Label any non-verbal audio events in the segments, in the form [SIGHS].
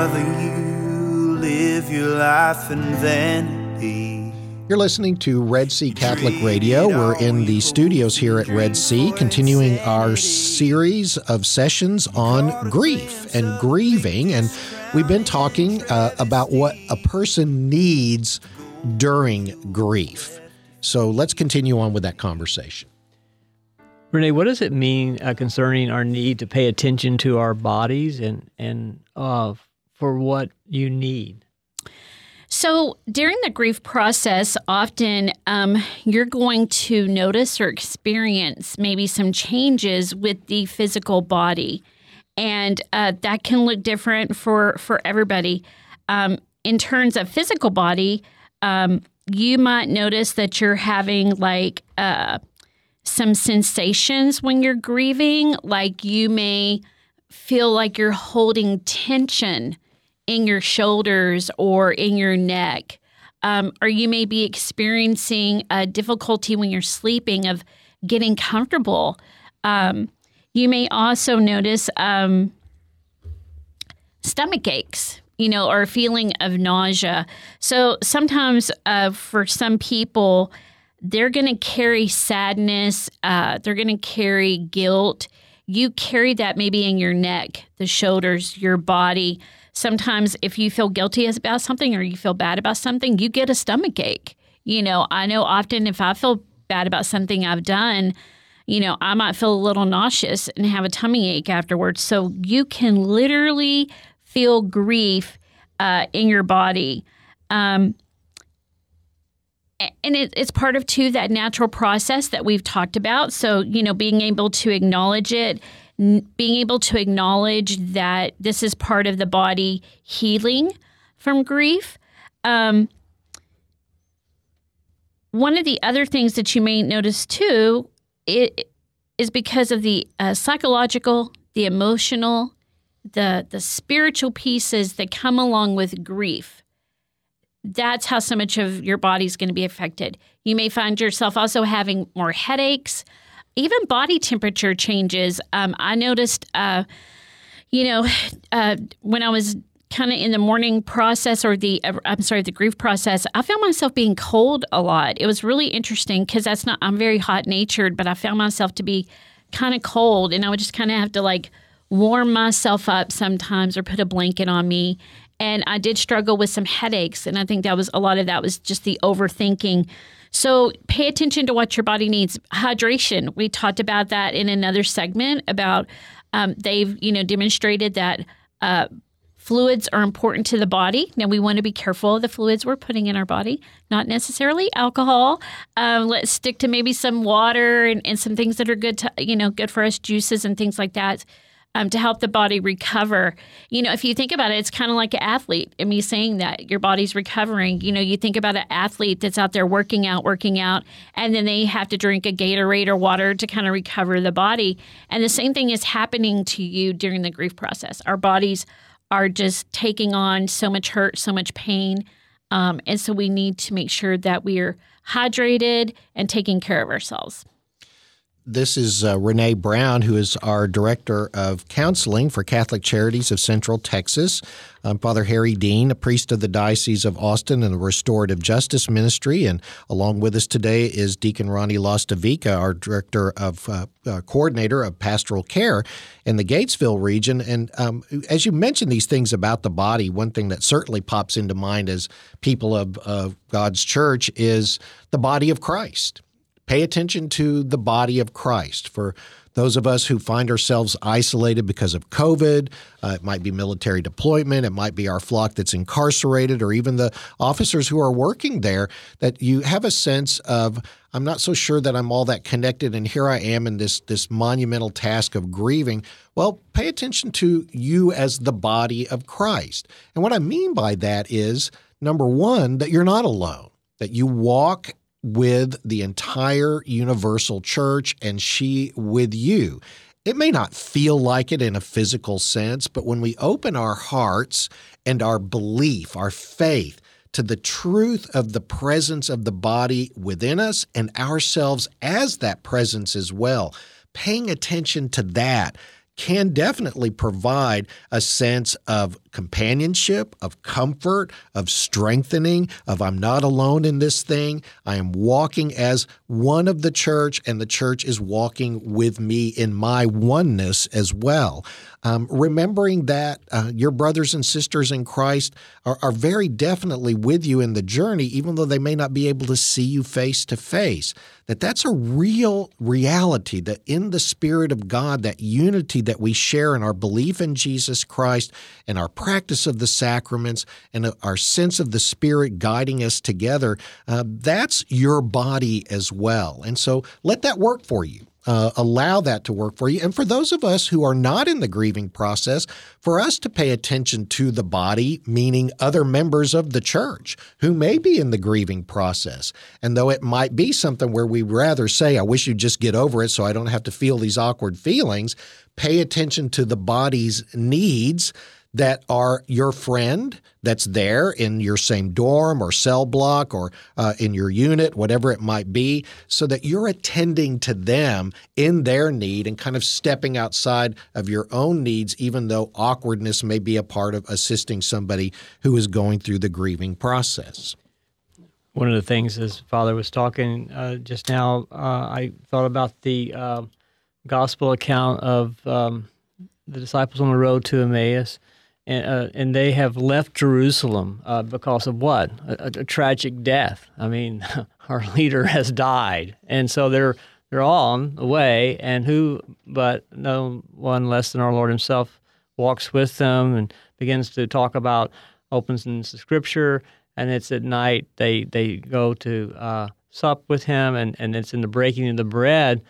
rather you live your life in vanity. You're listening to Red Sea Catholic Radio. We're in the studios here at Red Sea, continuing our series of sessions on grief and grieving. And we've been talking uh, about what a person needs during grief. So let's continue on with that conversation. Renee, what does it mean uh, concerning our need to pay attention to our bodies and and uh, for what you need? So during the grief process, often um, you're going to notice or experience maybe some changes with the physical body, and uh, that can look different for for everybody. Um, in terms of physical body, um, you might notice that you're having like uh, some sensations when you're grieving, like you may feel like you're holding tension in your shoulders or in your neck. Um, or you may be experiencing a difficulty when you're sleeping of getting comfortable. Um, you may also notice um, stomach aches, you know, or feeling of nausea. So sometimes uh, for some people, they're going to carry sadness, uh, they're going to carry guilt. You carry that maybe in your neck, the shoulders, your body. Sometimes, if you feel guilty about something or you feel bad about something, you get a stomach ache. You know, I know often if I feel bad about something I've done, you know, I might feel a little nauseous and have a tummy ache afterwards. So you can literally feel grief uh, in your body. Um, and it, it's part of too that natural process that we've talked about so you know being able to acknowledge it being able to acknowledge that this is part of the body healing from grief um, one of the other things that you may notice too it, is because of the uh, psychological the emotional the the spiritual pieces that come along with grief that's how so much of your body's going to be affected. You may find yourself also having more headaches, even body temperature changes. Um, I noticed, uh, you know, [SIGHS] uh, when I was kind of in the mourning process or the uh, I'm sorry, the grief process, I found myself being cold a lot. It was really interesting because that's not I'm very hot natured, but I found myself to be kind of cold, and I would just kind of have to like warm myself up sometimes or put a blanket on me and I did struggle with some headaches. And I think that was a lot of that was just the overthinking. So pay attention to what your body needs. Hydration. We talked about that in another segment about um, they've you know demonstrated that uh, fluids are important to the body. Now we want to be careful of the fluids we're putting in our body, not necessarily alcohol. Um, let's stick to maybe some water and, and some things that are good to you know good for us, juices and things like that um, to help the body recover. You know, if you think about it, it's kind of like an athlete. And me saying that your body's recovering. You know, you think about an athlete that's out there working out, working out, and then they have to drink a Gatorade or water to kind of recover the body. And the same thing is happening to you during the grief process. Our bodies are just taking on so much hurt, so much pain. Um, and so we need to make sure that we are hydrated and taking care of ourselves. This is uh, Renee Brown, who is our Director of Counseling for Catholic Charities of Central Texas. Father Harry Dean, a priest of the Diocese of Austin and the Restorative Justice Ministry. And along with us today is Deacon Ronnie Lastavica, our Director of uh, uh, Coordinator of Pastoral Care in the Gatesville region. And um, as you mentioned these things about the body, one thing that certainly pops into mind as people of, of God's church is the body of Christ Pay attention to the body of Christ. For those of us who find ourselves isolated because of COVID, uh, it might be military deployment, it might be our flock that's incarcerated, or even the officers who are working there, that you have a sense of, I'm not so sure that I'm all that connected, and here I am in this, this monumental task of grieving. Well, pay attention to you as the body of Christ. And what I mean by that is, number one, that you're not alone, that you walk with the entire universal church and she with you. It may not feel like it in a physical sense, but when we open our hearts and our belief, our faith, to the truth of the presence of the body within us and ourselves as that presence as well, paying attention to that can definitely provide a sense of companionship, of comfort, of strengthening, of I'm not alone in this thing. I am walking as one of the church, and the church is walking with me in my oneness as well. Um, remembering that uh, your brothers and sisters in Christ are, are very definitely with you in the journey, even though they may not be able to see you face to face. That that's a real reality. That in the Spirit of God, that unity that we share in our belief in Jesus Christ and our practice of the sacraments and our sense of the Spirit guiding us together, uh, that's your body as well. And so let that work for you uh, allow that to work for you. And for those of us who are not in the grieving process, for us to pay attention to the body, meaning other members of the church who may be in the grieving process. And though it might be something where we rather say, I wish you'd just get over it so I don't have to feel these awkward feelings, pay attention to the body's needs that are your friend that's there in your same dorm or cell block or uh, in your unit, whatever it might be, so that you're attending to them in their need and kind of stepping outside of your own needs, even though awkwardness may be a part of assisting somebody who is going through the grieving process. One of the things, as Father was talking uh, just now, uh, I thought about the uh, gospel account of um, the disciples on the road to Emmaus and, uh, and they have left Jerusalem uh, because of what? A, a, tragic death. I mean, [LAUGHS] our leader has died, and so they're they're on the way. And who, but no one less than our Lord Himself, walks with them and begins to talk about, opens in Scripture, and it's at night they they go to uh, sup with Him, and and it's in the breaking of the bread,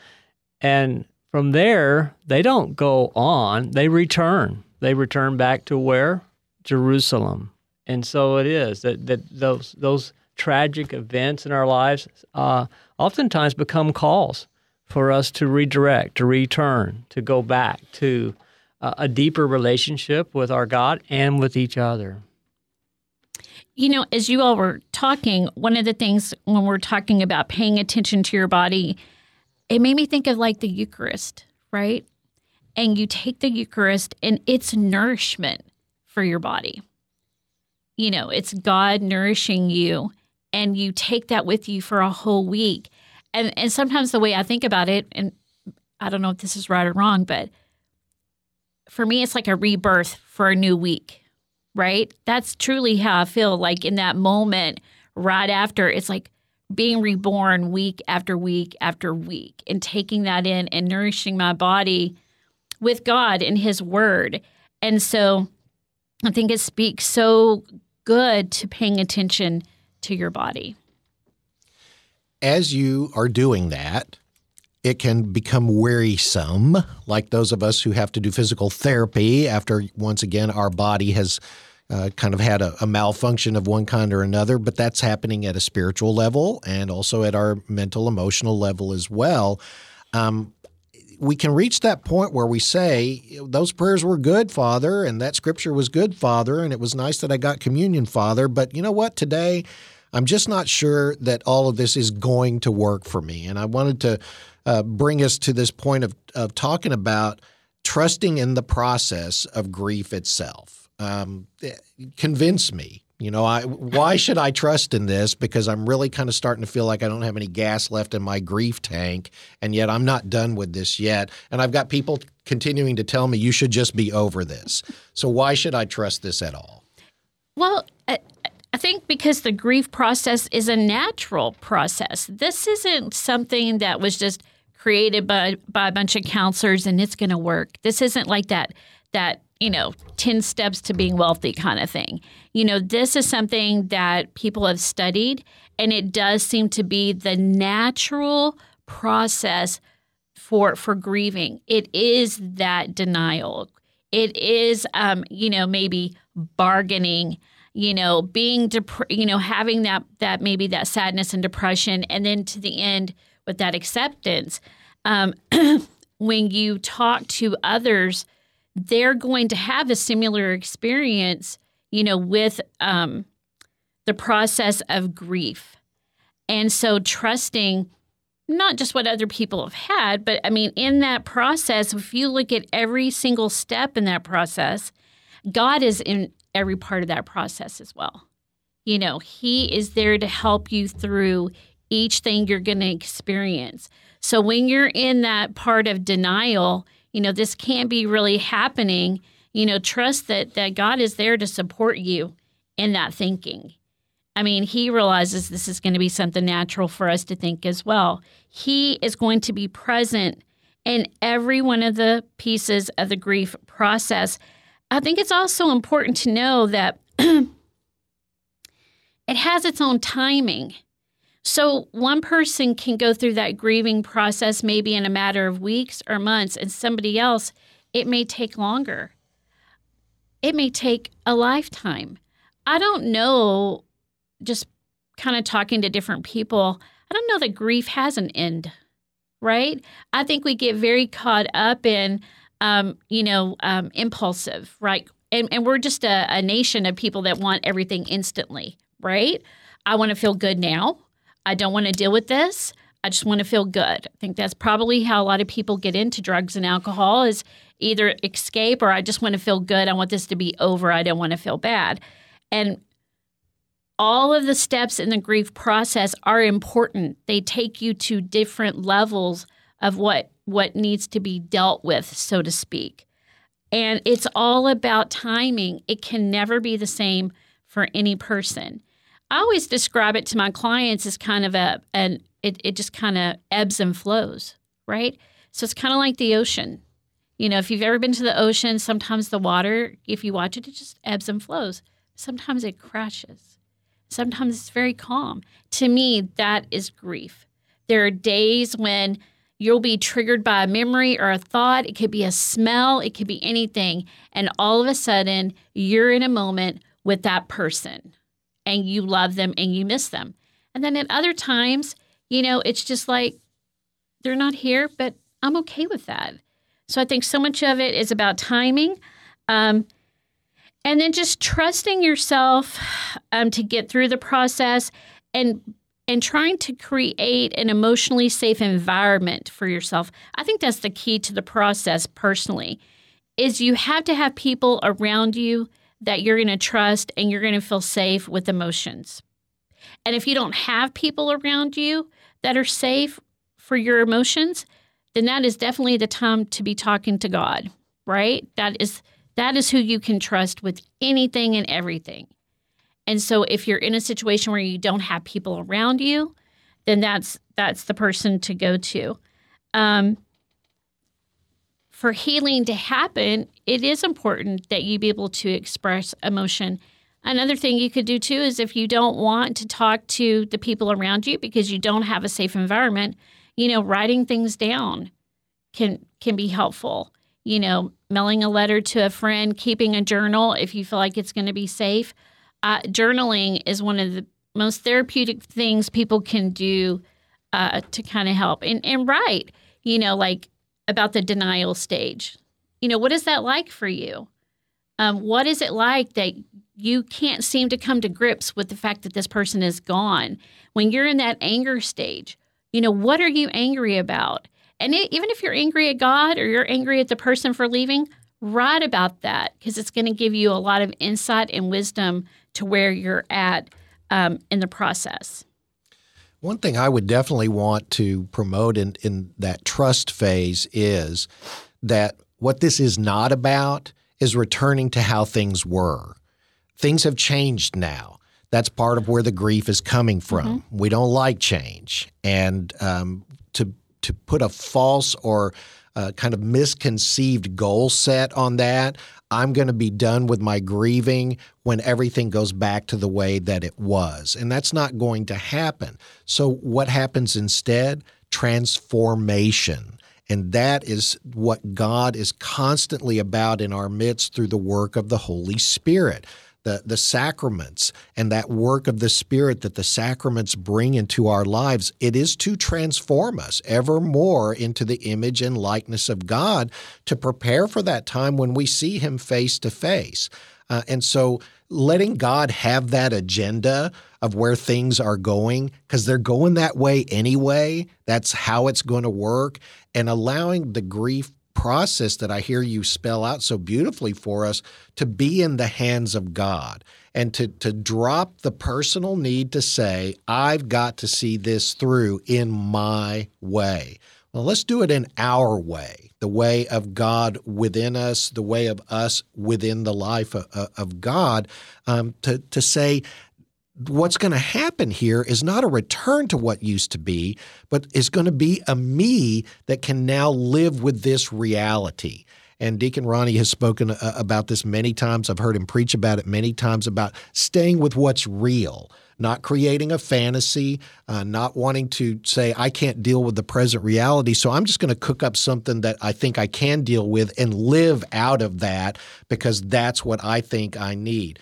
and from there they don't go on; they return they return back to where? Jerusalem. And so it is that, that those, those tragic events in our lives uh, oftentimes become calls for us to redirect, to return, to go back to uh, a deeper relationship with our God and with each other. You know, as you all were talking, one of the things when we're talking about paying attention to your body, it made me think of like the Eucharist, right? And you take the Eucharist and it's nourishment for your body. You know, it's God nourishing you and you take that with you for a whole week. And and sometimes the way I think about it and I don't know if this is right or wrong, but for me it's like a rebirth for a new week. Right? That's truly how I feel like in that moment right after it's like being reborn week after week after week and taking that in and nourishing my body with God and His Word. And so I think it speaks so good to paying attention to your body. As you are doing that, it can become wearisome, like those of us who have to do physical therapy after, once again, our body has uh, kind of had a, a, malfunction of one kind or another, but that's happening at a spiritual level and also at our mental, emotional level as well. Um, we can reach that point where we say, Those prayers were good, Father, and that scripture was good, Father, and it was nice that I got communion, Father. But you know what? Today, I'm just not sure that all of this is going to work for me. And I wanted to uh, bring us to this point of, of talking about trusting in the process of grief itself. Um, convince me you know, I why should I trust in this? Because I'm really kind of starting to feel like I don't have any gas left in my grief tank, and yet I'm not done with this yet. And I've got people continuing to tell me you should just be over this. So why should I trust this at all? Well, I, I think because the grief process is a natural process. This isn't something that was just created by by a bunch of counselors and it's going to work. This isn't like that that you know 10 steps to being wealthy kind of thing you know, this is something that people have studied, and it does seem to be the natural process for for grieving. It is that denial. It is, um, you know, maybe bargaining. You know, being, dep- you know, having that that maybe that sadness and depression, and then to the end with that acceptance. Um, [CLEARS THROAT] when you talk to others, they're going to have a similar experience you know, with um, the process of grief. And so trusting not just what other people have had, but I mean, in that process, if you look at every single step in that process, God is in every part of that process as well. You know, He is there to help you through each thing you're going to experience. So when you're in that part of denial, you know, this can't be really happening. You know, trust that that God is there to support you in that thinking. I mean, he realizes this is going to be something natural for us to think as well. He is going to be present in every one of the pieces of the grief process. I think it's also important to know that [CLEARS THROAT] it has its own timing. So, one person can go through that grieving process maybe in a matter of weeks or months, and somebody else, it may take longer. It may take a lifetime. I don't know, just kind of talking to different people, I don't know that grief has an end, right? I think we get very caught up in, um, you know, um, impulsive, right? And, and we're just a, a nation of people that want everything instantly, right? I want to feel good now. I don't want to deal with this. I just want to feel good. I think that's probably how a lot of people get into drugs and alcohol is either escape or I just want to feel good. I want this to be over. I don't want to feel bad. And all of the steps in the grief process are important. They take you to different levels of what what needs to be dealt with, so to speak. And it's all about timing. It can never be the same for any person. I always describe it to my clients as kind of a an it, it just kind of ebbs and flows, right? So it's kind of like the ocean. You know, if you've ever been to the ocean, sometimes the water, if you watch it, it just ebbs and flows. Sometimes it crashes. Sometimes it's very calm. To me, that is grief. There are days when you'll be triggered by a memory or a thought. It could be a smell, it could be anything. And all of a sudden, you're in a moment with that person and you love them and you miss them. And then at other times, you know, it's just like they're not here, but I'm okay with that. So I think so much of it is about timing. Um, and then just trusting yourself um, to get through the process and and trying to create an emotionally safe environment for yourself i think that's the key to the process personally is you have to have people around you that you're going to trust and you're going to feel safe with emotions and if you don't have people around you that are safe for your emotions then that is definitely the time to be talking to god right that is that is who you can trust with anything and everything. And so if you're in a situation where you don't have people around you, then that's that's the person to go to. Um, for healing to happen, it is important that you be able to express emotion. Another thing you could do too is if you don't want to talk to the people around you because you don't have a safe environment, you know, writing things down can can be helpful you know, mailing a letter to a friend, keeping a journal if you feel like it's going to be safe. Uh, journaling is one of the most therapeutic things people can do uh, to kind of help. And, and write, you know, like about the denial stage. You know, what is that like for you? Um, what is it like that you can't seem to come to grips with the fact that this person is gone? When you're in that anger stage, you know, what are you angry about? And it, even if you're angry at God or you're angry at the person for leaving, write about that because it's going to give you a lot of insight and wisdom to where you're at um, in the process. One thing I would definitely want to promote in, in that trust phase is that what this is not about is returning to how things were. Things have changed now. That's part of where the grief is coming from. Mm-hmm. We don't like change. And um, to to put a false or uh, kind of misconceived goal set on that. I'm going to be done with my grieving when everything goes back to the way that it was. And that's not going to happen. So, what happens instead? Transformation. And that is what God is constantly about in our midst through the work of the Holy Spirit the, the sacraments and that work of the Spirit that the sacraments bring into our lives, it is to transform us ever more into the image and likeness of God to prepare for that time when we see Him face to face. Uh, and so letting God have that agenda of where things are going, because they're going that way anyway, that's how it's going to work, and allowing the grief process that I hear you spell out so beautifully for us to be in the hands of God and to, to drop the personal need to say, I've got to see this through in my way. Well, let's do it in our way, the way of God within us, the way of us within the life of, of God, um, to, to say, what's going to happen here is not a return to what used to be, but is going to be a me that can now live with this reality. And Deacon Ronnie has spoken uh, about this many times. I've heard him preach about it many times about staying with what's real, not creating a fantasy, uh, not wanting to say, I can't deal with the present reality. So I'm just going to cook up something that I think I can deal with and live out of that because that's what I think I need.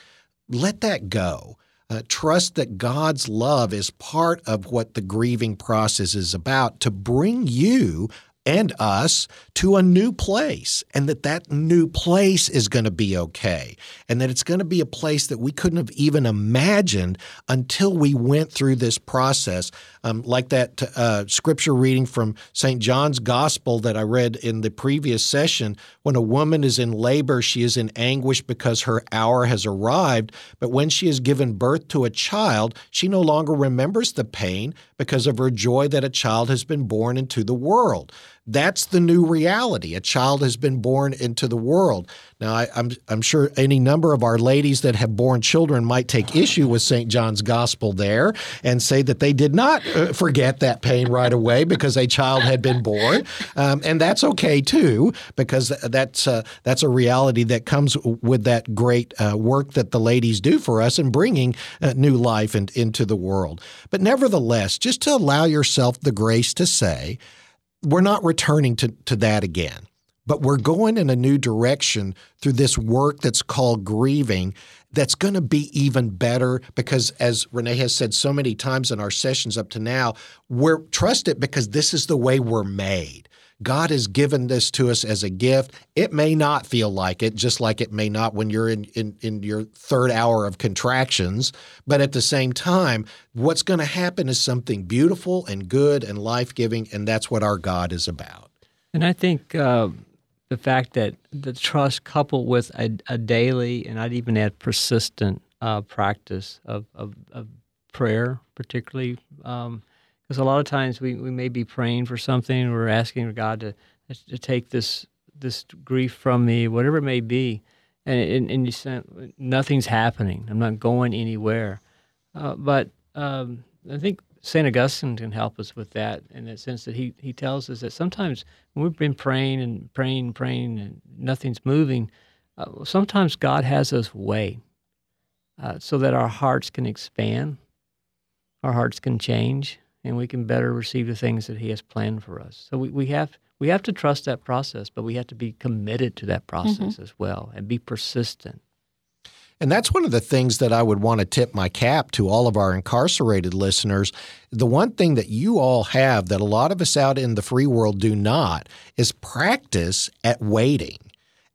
Let that go. Uh, trust that God's love is part of what the grieving process is about to bring you and us to a new place and that that new place is going to be okay and that it's going to be a place that we couldn't have even imagined until we went through this process um, like that uh, scripture reading from st john's gospel that i read in the previous session. When a woman is in labor she is in anguish because her hour has arrived but when she has given birth to a child she no longer remembers the pain because of her joy that a child has been born into the world that's the new reality. A child has been born into the world. Now, I, am I'm, I'm sure any number of our ladies that have born children might take issue with St. John's Gospel there and say that they did not uh, forget that pain right away because a child had been born, um, and that's okay too because that's uh, that's a reality that comes with that great uh, work that the ladies do for us in bringing uh, new life in, into the world. But nevertheless, just to allow yourself the grace to say we're not returning to, to that again, but we're going in a new direction through this work that's called grieving that's going to be even better because as Renee has said so many times in our sessions up to now, we're trust it because this is the way we're made. God has given this to us as a gift. It may not feel like it, just like it may not when you're in, in, in your third hour of contractions. But at the same time, what's going to happen is something beautiful and good and life giving, and that's what our God is about. And I think uh, the fact that the trust coupled with a, a daily, and I'd even add persistent uh, practice of, of, of, prayer, particularly. Um, because a lot of times we, we may be praying for something, we're asking God to to take this this grief from me, whatever it may be, and and, and you say nothing's happening. I'm not going anywhere. Uh, but um, I think Saint Augustine can help us with that in the sense that he he tells us that sometimes when we've been praying and praying and praying and nothing's moving, uh, sometimes God has us wait uh, so that our hearts can expand, our hearts can change, and we can better receive the things that He has planned for us. So we, we have we have to trust that process, but we have to be committed to that process mm-hmm. as well and be persistent. And that's one of the things that I would want to tip my cap to all of our incarcerated listeners. The one thing that you all have that a lot of us out in the free world do not is practice at waiting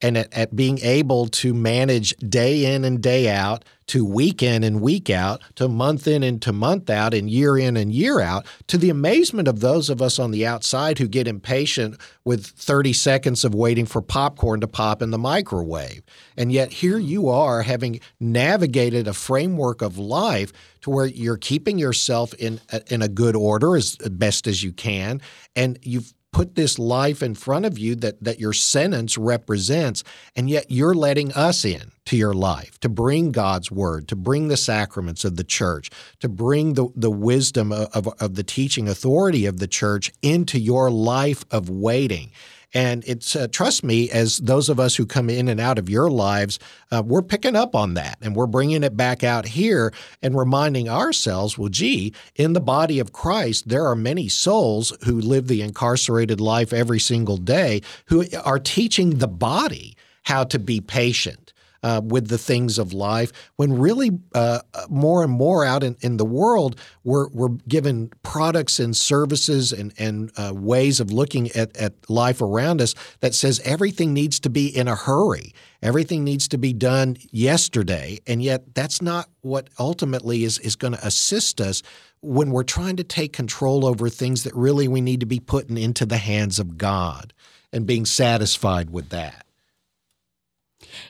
and at, at, being able to manage day in and day out to week in and week out to month in and to month out and year in and year out to the amazement of those of us on the outside who get impatient with 30 seconds of waiting for popcorn to pop in the microwave. And yet here you are having navigated a framework of life to where you're keeping yourself in a, in a good order as best as you can and you've put this life in front of you that, that your sentence represents, and yet you're letting us in to your life to bring God's word, to bring the sacraments of the church, to bring the, the wisdom of, of, of the teaching authority of the church into your life of waiting. And it's, uh, trust me, as those of us who come in and out of your lives, uh, we're picking up on that and we're bringing it back out here and reminding ourselves, well, gee, in the body of Christ, there are many souls who live the incarcerated life every single day who are teaching the body how to be patient uh, with the things of life, when really uh, more and more out in, in the world, we're, we're given products and services and, and uh, ways of looking at, at life around us that says everything needs to be in a hurry. Everything needs to be done yesterday. And yet, that's not what ultimately is, is going to assist us when we're trying to take control over things that really we need to be putting into the hands of God. and being satisfied with that.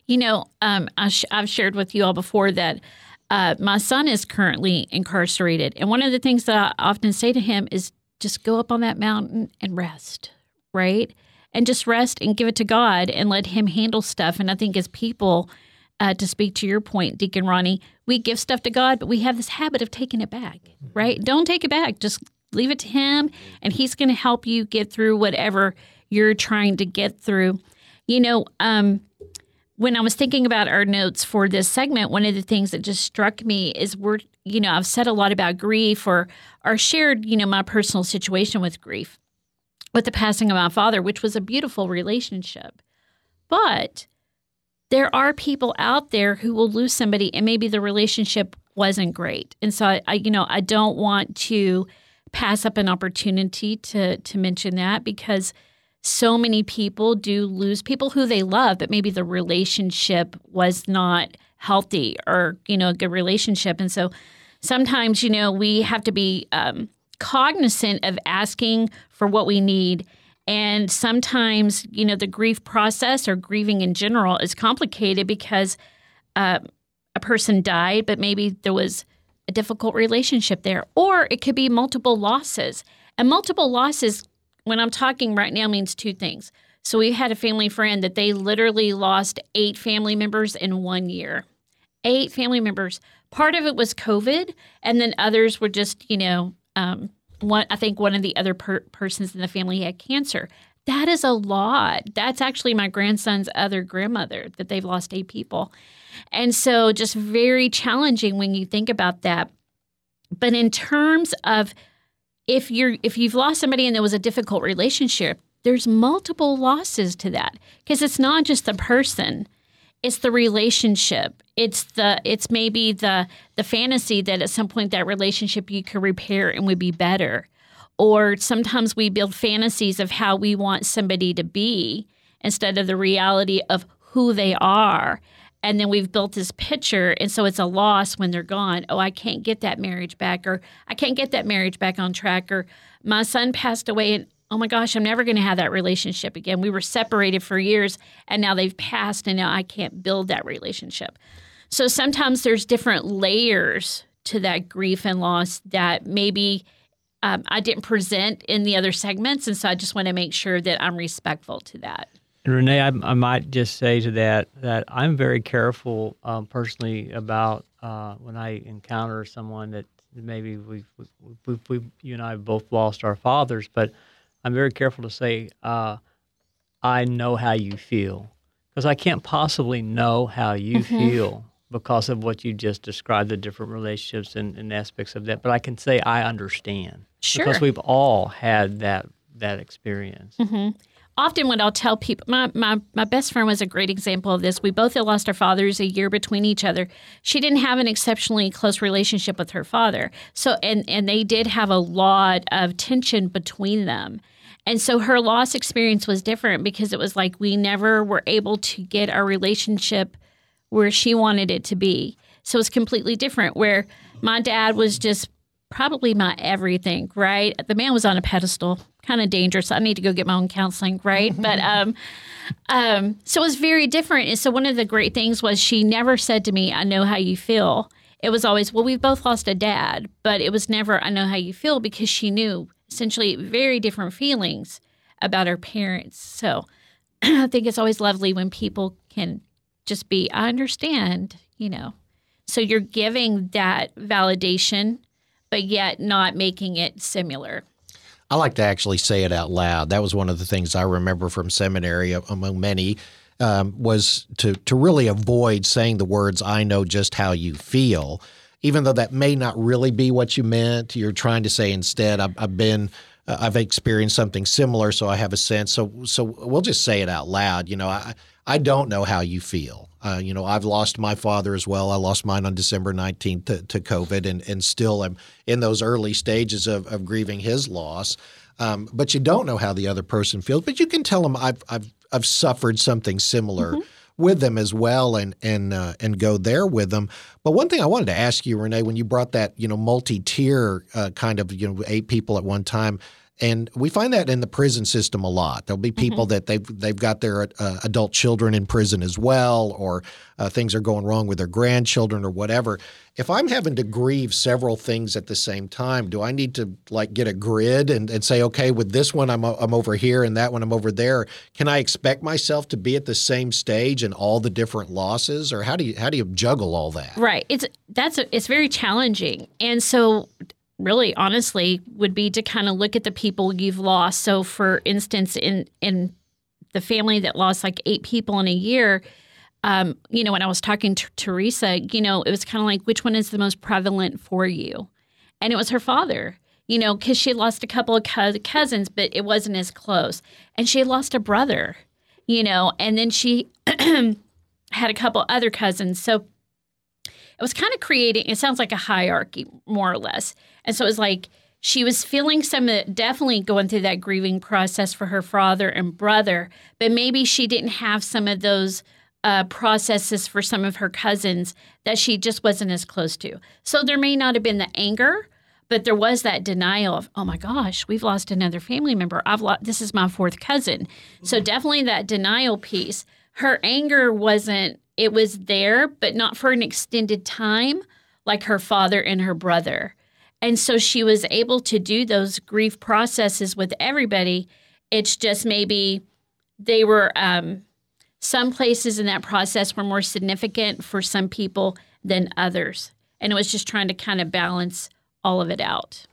You know, um, I have shared with you all before that uh, my son is currently incarcerated. And one of the things that I often say to him is just go up on that mountain and rest, right? And just rest and give it to God and let Him handle stuff. And I think as people, uh, to speak to your point, Deacon Ronnie, we give stuff to God, but we have this habit of taking it back, right? Don't take it back. Just leave it to Him, and He's going to help you get through whatever you're trying to get through. You know, um, when I was thinking about our notes for this segment, one of the things that just struck me is we're, you know, I've said a lot about grief or, or shared, you know, my personal situation with grief with the passing of my father, which was a beautiful relationship. But there are people out there who will lose somebody and maybe the relationship wasn't great. And so I, I you know, I don't want to pass up an opportunity to to mention that because so many people do lose people who they love, but maybe the relationship was not healthy or, you know, a good relationship. And so sometimes, you know, we have to be um, cognizant of asking for what we need. And sometimes, you know, the grief process or grieving in general is complicated because uh, a person died, but maybe there was a difficult relationship there, or it could be multiple losses. And multiple losses when I'm talking right now means two things. So we had a family friend that they literally lost eight family members in one year. Eight family members. Part of it was COVID, and then others were just, you know, um, one. I think one of the other per- persons in the family had cancer. That is a lot. That's actually my grandson's other grandmother that they've lost eight people, and so just very challenging when you think about that. But in terms of if you're if you've lost somebody and there was a difficult relationship, there's multiple losses to that. Because it's not just the person it's the relationship. It's the it's maybe the the fantasy that at some point that relationship you could repair and would be better. Or sometimes we build fantasies of how we want somebody to be instead of the reality of who they are and then we've built this picture and so it's a loss when they're gone. Oh i can't get that marriage back or i can't get that marriage back on track or my son passed away and oh my gosh i'm never going to have that relationship again. We were separated for years and now they've passed and now i can't build that relationship. So sometimes there's different layers to that grief and loss that maybe um, i didn't present in the other segments and so i just want to make sure that i'm respectful to that Renee, I, I, might just say to that that I'm very careful um, personally about uh, when I encounter someone that maybe we, we, we, you and I both lost our fathers, but I'm very careful to say uh, I know how you feel because I can't possibly know how you mm-hmm. feel because of what you just described the different relationships and, and aspects of that. But I can say I understand sure. because we've all had that that experience. Mm-hmm often what I'll tell people, my, my, my best friend was a great example of this. We both had lost our fathers a year between each other. She didn't have an exceptionally close relationship with her father. So, and, and they did have a lot of tension between them. And so her loss experience was different because it was like we never were able to get our relationship where she wanted it to be. So it's completely different where my dad was just probably my everything, right? The man was on a pedestal, kind of dangerous. I need to go get my own counseling, right? [LAUGHS] but um, um, so it was very different. And so one of the great things was she never said to me, "I know how you feel." It was always, "Well, we've both lost a dad," but it was never, "I know how you feel," because she knew essentially very different feelings about her parents. So [CLEARS THROAT] I think it's always lovely when people can just be, "I understand," you know. So you're giving that validation but yet not making it similar. I like to actually say it out loud. That was one of the things I remember from seminary, among many, um, was to to really avoid saying the words "I know just how you feel," even though that may not really be what you meant. You're trying to say instead, "I've, I've been." Uh, I've experienced something similar, so I have a sense. So, so we'll just say it out loud. You know, I I don't know how you feel. Uh, you know, I've lost my father as well. I lost mine on December 19th to, to COVID and, and still am in those early stages of, of grieving his loss. Um, but you don't know how the other person feels. But you can tell them I've, I've, I've suffered something similar. Mm-hmm. With them as well, and and uh, and go there with them. But one thing I wanted to ask you, Renee, when you brought that you know multi-tier uh, kind of you know eight people at one time, And we find that in the prison system a lot. There'll be people mm-hmm. that they've they've got their uh, adult children in prison as well, or uh, things are going wrong with their grandchildren or whatever. If I'm having to grieve several things at the same time, do I need to like get a grid and, and say, okay, with this one I'm I'm over here and that one I'm over there? Can I expect myself to be at the same stage in all the different losses, or how do you how do you juggle all that? Right. It's that's a, it's very challenging, and so really honestly would be to kind of look at the people you've lost. So for instance, in in the family that lost like eight people in a year, um, you know, when I was talking to Teresa, you know, it was kind of like which one is the most prevalent for you, and it was her father. You know, because she lost a couple of cousins, but it wasn't as close, and she had lost a brother. You know, and then she [CLEARS THROAT] had a couple other cousins. So it was kind of creating, it sounds like a hierarchy, more or less. And so it was like she was feeling some, definitely going through that grieving process for her father and brother, but maybe she didn't have some of those uh, processes for some of her cousins that she just wasn't as close to. So there may not have been the anger, but there was that denial of, oh my gosh, we've lost another family member. I've lost, this is my fourth cousin. So definitely that denial piece. Her anger wasn't it was there, but not for an extended time, like her father and her brother. And so she was able to do those grief processes with everybody. It's just maybe they were, um, some places in that process were more significant for some people than others. And it was just trying to kind of balance all of it out.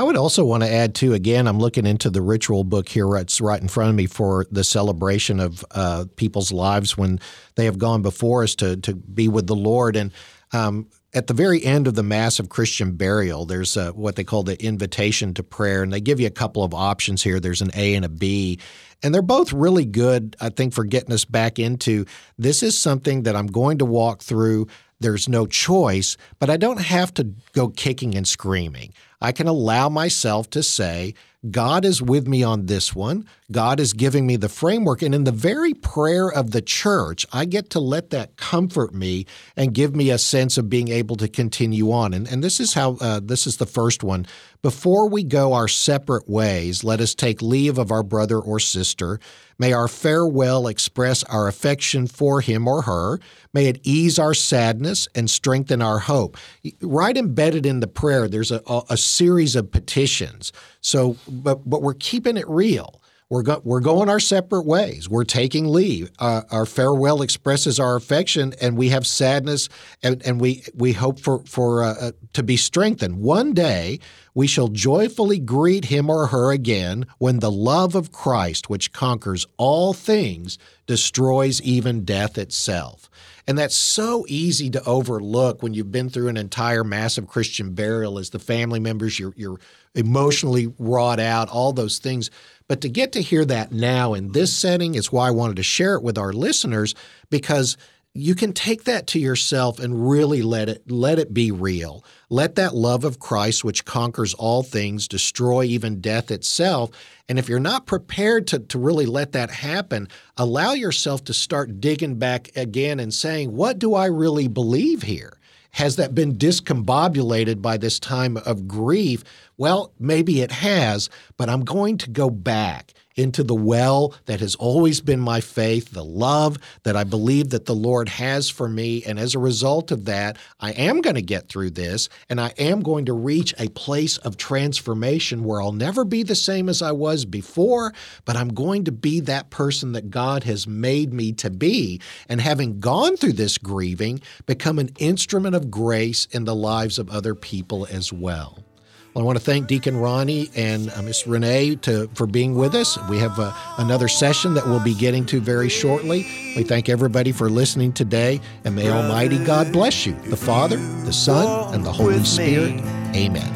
I would also want to add too. Again, I'm looking into the ritual book here. It's right in front of me for the celebration of uh, people's lives when they have gone before us to to be with the Lord. And um, at the very end of the Mass of Christian burial, there's a, what they call the invitation to prayer, and they give you a couple of options here. There's an A and a B, and they're both really good. I think for getting us back into this is something that I'm going to walk through. There's no choice, but I don't have to go kicking and screaming. I can allow myself to say, God is with me on this one. God is giving me the framework. And in the very prayer of the church, I get to let that comfort me and give me a sense of being able to continue on. And, and this is how, uh, this is the first one. Before we go our separate ways, let us take leave of our brother or sister. May our farewell express our affection for him or her. May it ease our sadness and strengthen our hope. Right embedded in the prayer, there's a, a, series of petitions. So, but, but we're keeping it real. We're, go- we're going our separate ways. We're taking leave. Uh, our farewell expresses our affection, and we have sadness, and, and we, we hope for, for uh, uh, to be strengthened. One day, we shall joyfully greet him or her again when the love of Christ, which conquers all things, destroys even death itself. And that's so easy to overlook when you've been through an entire Mass of Christian burial as the family members, you're, you're emotionally wrought out, all those things. But to get to hear that now in this setting is why I wanted to share it with our listeners because you can take that to yourself and really let it let it be real. Let that love of Christ which conquers all things destroy even death itself. And if you're not prepared to, to really let that happen, allow yourself to start digging back again and saying, what do I really believe here? Has that been discombobulated by this time of grief? Well, maybe it has, but I'm going to go back into the well that has always been my faith, the love that I believe that the Lord has for me. And as a result of that, I am going to get through this and I am going to reach a place of transformation where I'll never be the same as I was before, but I'm going to be that person that God has made me to be. And having gone through this grieving, become an instrument of grace in the lives of other people as well. Well, I want to thank Deacon Ronnie and uh, Miss Renee to, for being with us. We have uh, another session that we'll be getting to very shortly. We thank everybody for listening today, and may Almighty God bless you, the Father, the Son, and the Holy Spirit. Amen.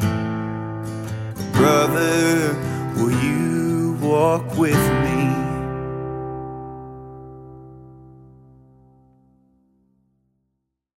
Brother, will you walk with me?